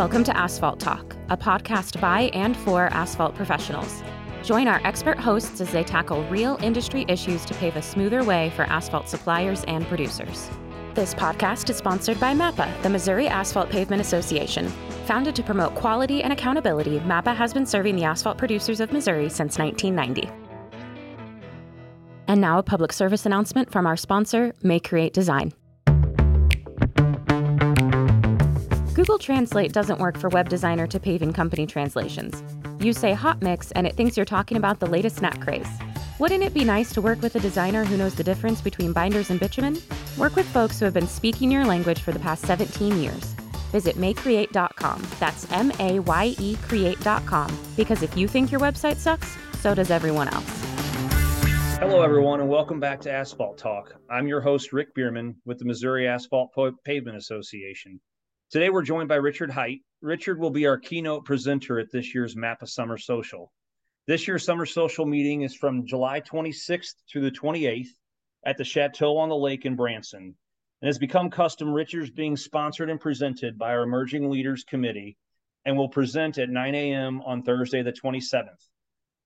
Welcome to Asphalt Talk, a podcast by and for asphalt professionals. Join our expert hosts as they tackle real industry issues to pave a smoother way for asphalt suppliers and producers. This podcast is sponsored by MAPA, the Missouri Asphalt Pavement Association. Founded to promote quality and accountability, MAPA has been serving the asphalt producers of Missouri since 1990. And now a public service announcement from our sponsor, Mayecreate Design. Google Translate doesn't work for web designer to paving company translations. You say hot mix and it thinks you're talking about the latest snack craze. Wouldn't it be nice to work with a designer who knows the difference between binders and bitumen? Work with folks who have been speaking your language for the past 17 years. Visit mayecreate.com. That's M A Y E create.com. Because if you think your website sucks, so does everyone else. Hello, everyone, and welcome back to Asphalt Talk. I'm your host, Rick Bierman, with the Missouri Asphalt Pavement Association. Today, we're joined by Richard Hight. Richard will be our keynote presenter at this year's MAPA Summer Social. This year's Summer Social meeting is from July 26th through the 28th at the Chateau on the Lake in Branson. And has become custom, Richard's being sponsored and presented by our Emerging Leaders Committee and will present at 9 a.m. on Thursday, the 27th.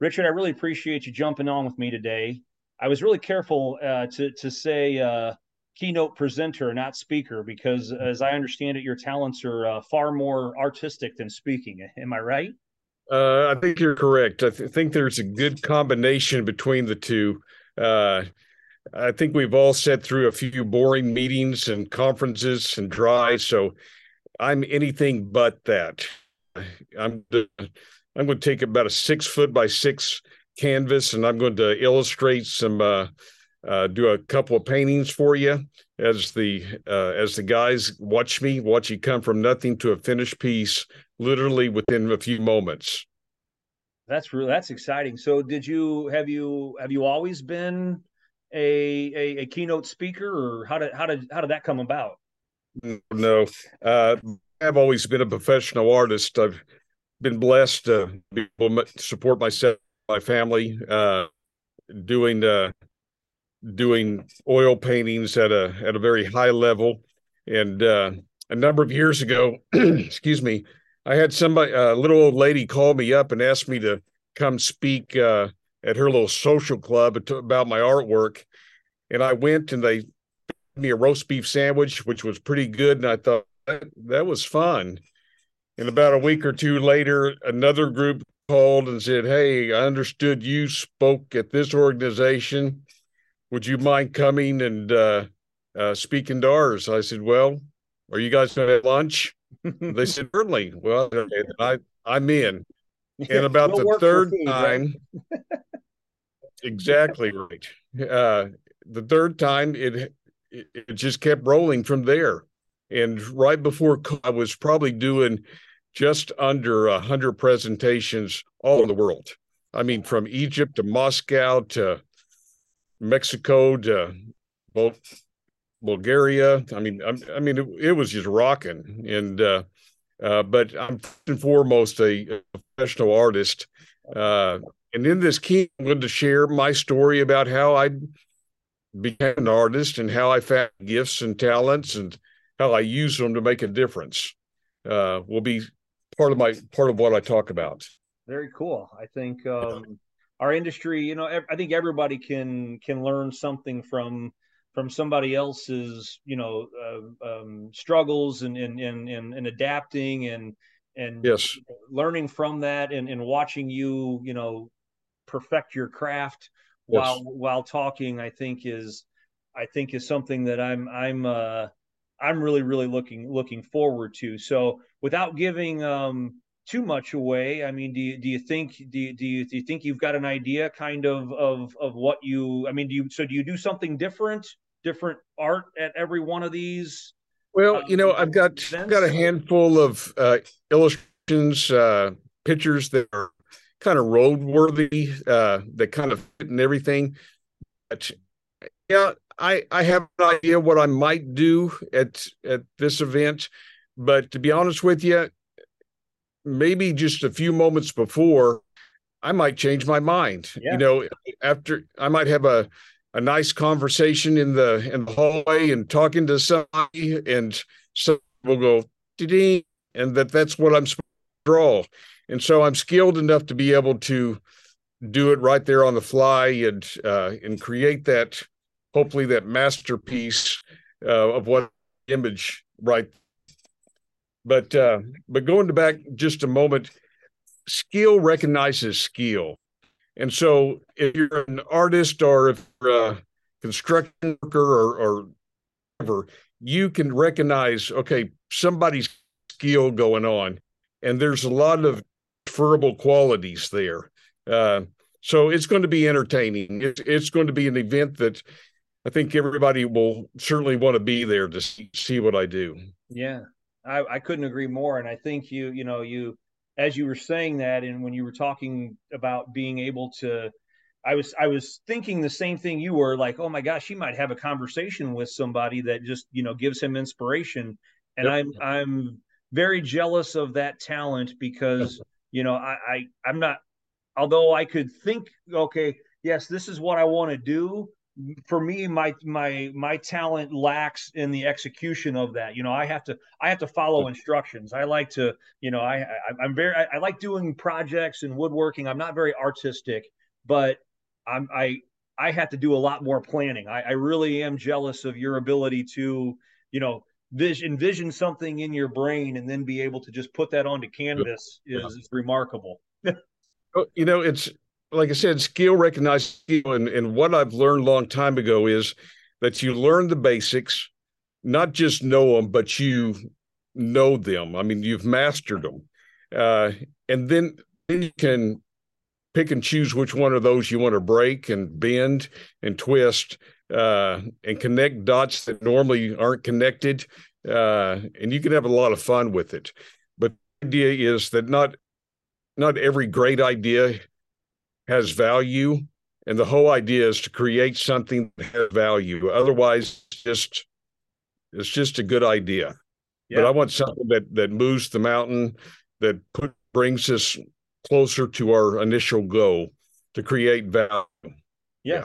Richard, I really appreciate you jumping on with me today. I was really careful uh, to, to say uh, keynote presenter, not speaker, because as I understand it, your talents are uh, far more artistic than speaking. Am I right? Uh, I think you're correct. I th- think there's a good combination between the two. Uh, I think we've all sat through a few boring meetings and conferences and dry, so I'm anything but that. I'm I'm going to take about a six foot by six canvas, and I'm going to illustrate some uh, do a couple of paintings for you as the uh, as the guys watch me watch you come from nothing to a finished piece literally within a few moments. That's really that's exciting. So did you have you have you always been a a, a keynote speaker or how did how did how did that come about? No uh, i've always been a professional artist. I've been blessed to be able to support myself my family uh, doing uh, doing oil paintings at a at a very high level. And uh, a number of years ago, excuse me, I had somebody, a little old lady, call me up and asked me to come speak uh, at her little social club about my artwork. And I went and they gave me a roast beef sandwich, which was pretty good. And I thought that, that was fun. And about a week or two later, another group called and said, Hey, I understood you spoke at this organization would you mind coming and uh, uh, speaking to ours? I said, well, are you guys going to have lunch? they said, certainly. Well, I, I'm in. And about the third food, time, right? exactly right. Uh, the third time, it, it, it just kept rolling from there. And right before I was probably doing just under a hundred presentations all over the world. I mean, from Egypt to Moscow to Mexico to both Bulgaria. I mean, I, I mean, it, it, was just rocking. And uh, uh, but I'm first and foremost a, a professional artist. Uh, and in this key, I'm going to share my story about how I became an artist and how I found gifts and talents and how I use them to make a difference. Uh, will be part of my part of what I talk about. Very cool. I think um, our industry, you know, I think everybody can can learn something from from somebody else's, you know, uh, um, struggles and, and and and adapting and and yes, learning from that and and watching you, you know, perfect your craft while yes. while talking. I think is I think is something that I'm I'm uh I'm really really looking looking forward to. So without giving um too much away. I mean, do you do you think do you, do you do you think you've got an idea kind of of of what you? I mean, do you so do you do something different, different art at every one of these? Well, um, you know, I've got? I've got a handful of uh, illustrations, uh, pictures that are kind of roadworthy, uh, that kind of fit in everything. But yeah, I I have an idea what I might do at at this event, but to be honest with you, maybe just a few moments before, I might change my mind. Yeah. You know, after I might have a a nice conversation in the in the hallway and talking to somebody, and so we'll go, ding, and that that's what I'm supposed to draw. And so I'm skilled enough to be able to do it right there on the fly and uh, and create that hopefully that masterpiece uh, of what image right but uh, but going back just a moment skill recognizes skill and so if you're an artist or if you're a construction worker or, or whatever you can recognize okay somebody's skill going on and there's a lot of transferable qualities there uh, so it's going to be entertaining. It's, it's going to be an event that I think everybody will certainly want to be there to see, see what I do. Yeah, I, I couldn't agree more. And I think you, you know, you, as you were saying that, and when you were talking about being able to, I was, I was thinking the same thing you were like, oh my gosh, he might have a conversation with somebody that just, you know, gives him inspiration. And yep. I'm, I'm very jealous of that talent because, you know, I, I, I'm not, although I could think, okay, yes, this is what I want to do. For me, my my my talent lacks in the execution of that. You know, I have to I have to follow instructions. I like to, you know, I, I am very I, I like doing projects and woodworking. I'm not very artistic, but I'm I I have to do a lot more planning. I, I really am jealous of your ability to, you know, vision, envision something in your brain and then be able to just put that onto canvas is, uh-huh. is remarkable. You know, it's like I said, skill recognized skill. And, and what I've learned a long time ago is that you learn the basics, not just know them, but you know them. I mean, you've mastered them. Uh, and then, then you can pick and choose which one of those you want to break and bend and twist uh, and connect dots that normally aren't connected. Uh, and you can have a lot of fun with it. But the idea is that not not every great idea has value and the whole idea is to create something that has value otherwise it's just it's just a good idea yeah. but i want something that that moves the mountain that put, brings us closer to our initial goal to create value yeah. yeah.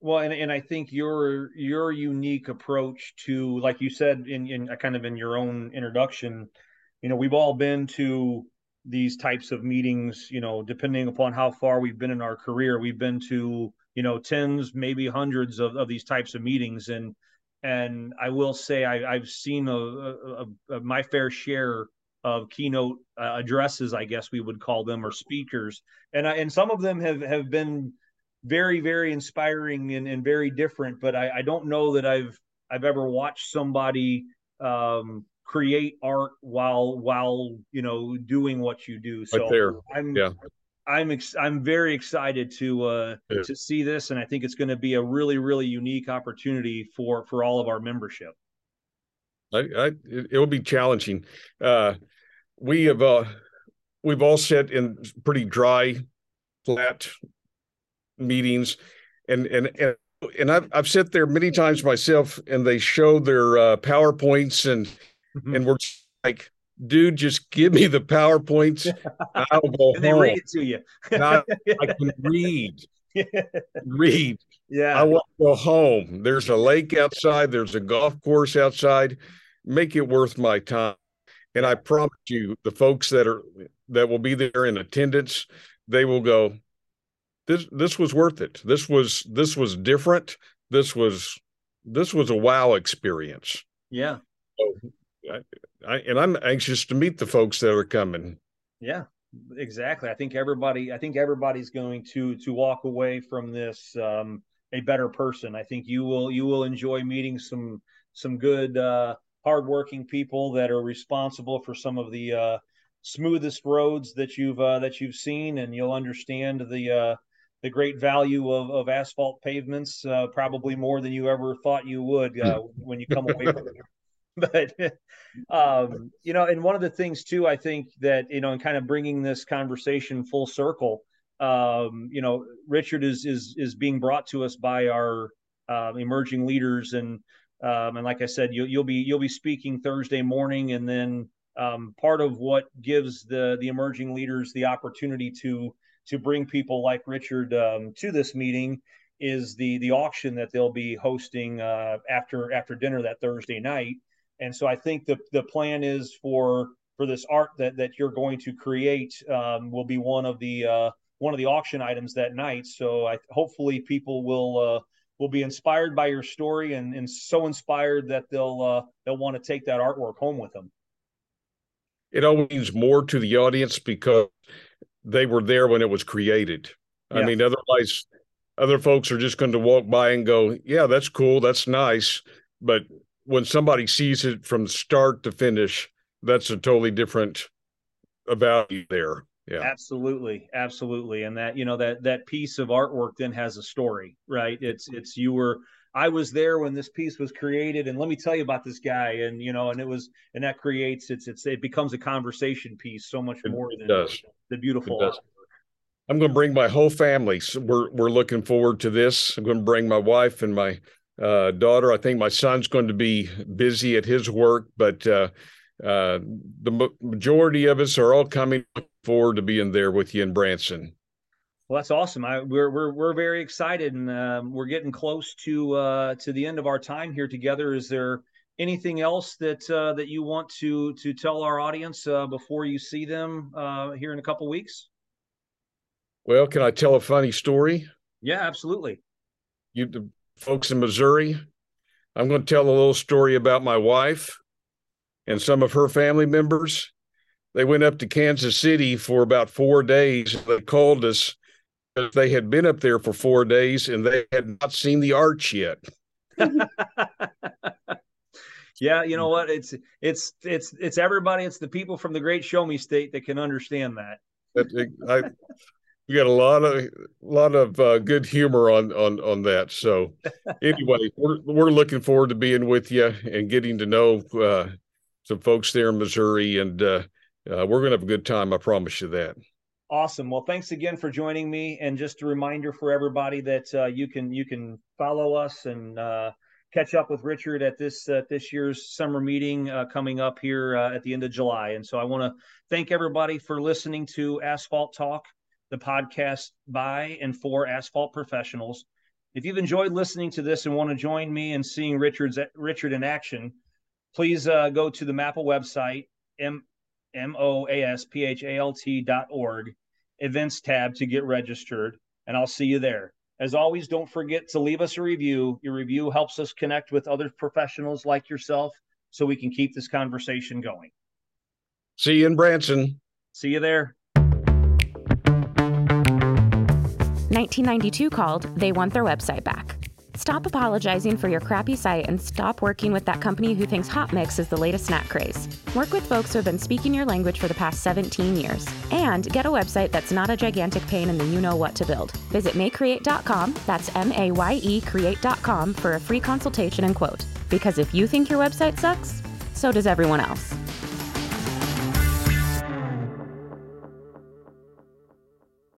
Well, and, and I think your your unique approach to, like you said in, in kind of in your own introduction, you know, we've all been to these types of meetings, you know, depending upon how far we've been in our career, we've been to, you know, tens, maybe hundreds of, of these types of meetings. And, and I will say I, have seen a, a, a, my fair share of keynote uh, addresses, I guess we would call them, or speakers. And I, and some of them have, have been very, very inspiring and, and very different, but I, I don't know that I've, I've ever watched somebody um, create art while while you know doing what you do. So right there. I'm yeah. I'm ex- I'm very excited to uh, yeah. to see this, and I think it's going to be a really really unique opportunity for for all of our membership. I, I it will be challenging. Uh, we have uh, we've all sat in pretty dry, flat meetings, and and and and I've I've sat there many times myself, and they show their uh, powerpoints and. Mm-hmm. and we're like, dude, just give me the PowerPoints. I'll go and they home. read it to you. I, I can read. read. Yeah. I want to go home. There's a lake outside, there's a golf course outside. Make it worth my time. And I promise you, the folks that are that will be there in attendance, they will go, This this was worth it. This was this was different. This was this was a wow experience. Yeah. So I, I, and I'm anxious to meet the folks that are coming. Yeah, exactly. I think everybody, I think everybody's going to to walk away from this um, a better person. I think you will you will enjoy meeting some some good uh, hardworking people that are responsible for some of the uh, smoothest roads that you've uh, that you've seen, and you'll understand the uh, the great value of, of asphalt pavements uh, probably more than you ever thought you would uh, when you come away from it. but um, you know, and one of the things too, I think that you know, in kind of bringing this conversation full circle, um, you know, Richard is is is being brought to us by our uh, emerging leaders, and um, and like I said, you, you'll be you'll be speaking Thursday morning, and then um, part of what gives the the emerging leaders the opportunity to to bring people like Richard um, to this meeting is the the auction that they'll be hosting uh, after after dinner that Thursday night. And so I think the the plan is for for this art that that you're going to create um, will be one of the uh, one of the auction items that night. So I hopefully people will uh, will be inspired by your story and and so inspired that they'll uh, they'll want to take that artwork home with them. It always means more to the audience because they were there when it was created. Yeah. I mean, otherwise, other folks are just going to walk by and go, "Yeah, that's cool, that's nice," but when somebody sees it from start to finish, that's a totally different value there. Yeah. Absolutely. Absolutely. And that, you know, that that piece of artwork then has a story, right? It's it's you were I was there when this piece was created and let me tell you about this guy and you know and it was and that creates it's it's it becomes a conversation piece so much more than the beautiful I'm going to bring my whole family. So we're we're looking forward to this. I'm going to bring my wife and my uh, daughter. I think my son's going to be busy at his work, but uh, uh, the majority of us are all coming forward to being there with you in Branson. Well, that's awesome. I, we're we're we're very excited, and um, we're getting close to uh, to the end of our time here together. Is there anything else that uh, that you want to to tell our audience uh, before you see them uh, here in a couple weeks? Well, can I tell a funny story? Yeah, absolutely. You folks in Missouri, I'm going to tell a little story about my wife and some of her family members. They went up to Kansas City for about four days. They called us. because They had been up there for four days and they had not seen the arch yet. yeah, you know what? It's it's it's it's everybody. It's the people from the Great Show Me State that can understand that. I, we got a lot of a lot of uh, good humor on on on that. So anyway, we're we're looking forward to being with you and getting to know uh, some folks there in Missouri, and uh, uh, we're going to have a good time. I promise you that. Awesome. Well, thanks again for joining me. And just a reminder for everybody that uh, you can you can follow us and uh, catch up with Richard at this uh, this year's summer meeting uh, coming up here uh, at the end of July. And so I want to thank everybody for listening to Asphalt Talk, the podcast by and for asphalt professionals. If you've enjoyed listening to this and want to join me in seeing Richard's Richard in action please uh, go to the MAPA website, M M O A S P H A L T dot org, events tab to get registered, and I'll see you there. As always, don't forget to leave us a review. Your review helps us connect with other professionals like yourself so we can keep this conversation going. See you in Branson. See you there. 1992 called, they want their website back. Stop apologizing for your crappy site and stop working with that company who thinks hot mix is the latest snack craze. Work with folks who have been speaking your language for the past 17 years. And get a website that's not a gigantic pain in the you know what to build. Visit mayecreate.com, that's M A Y E create.com for a free consultation and quote. Because if you think your website sucks, so does everyone else.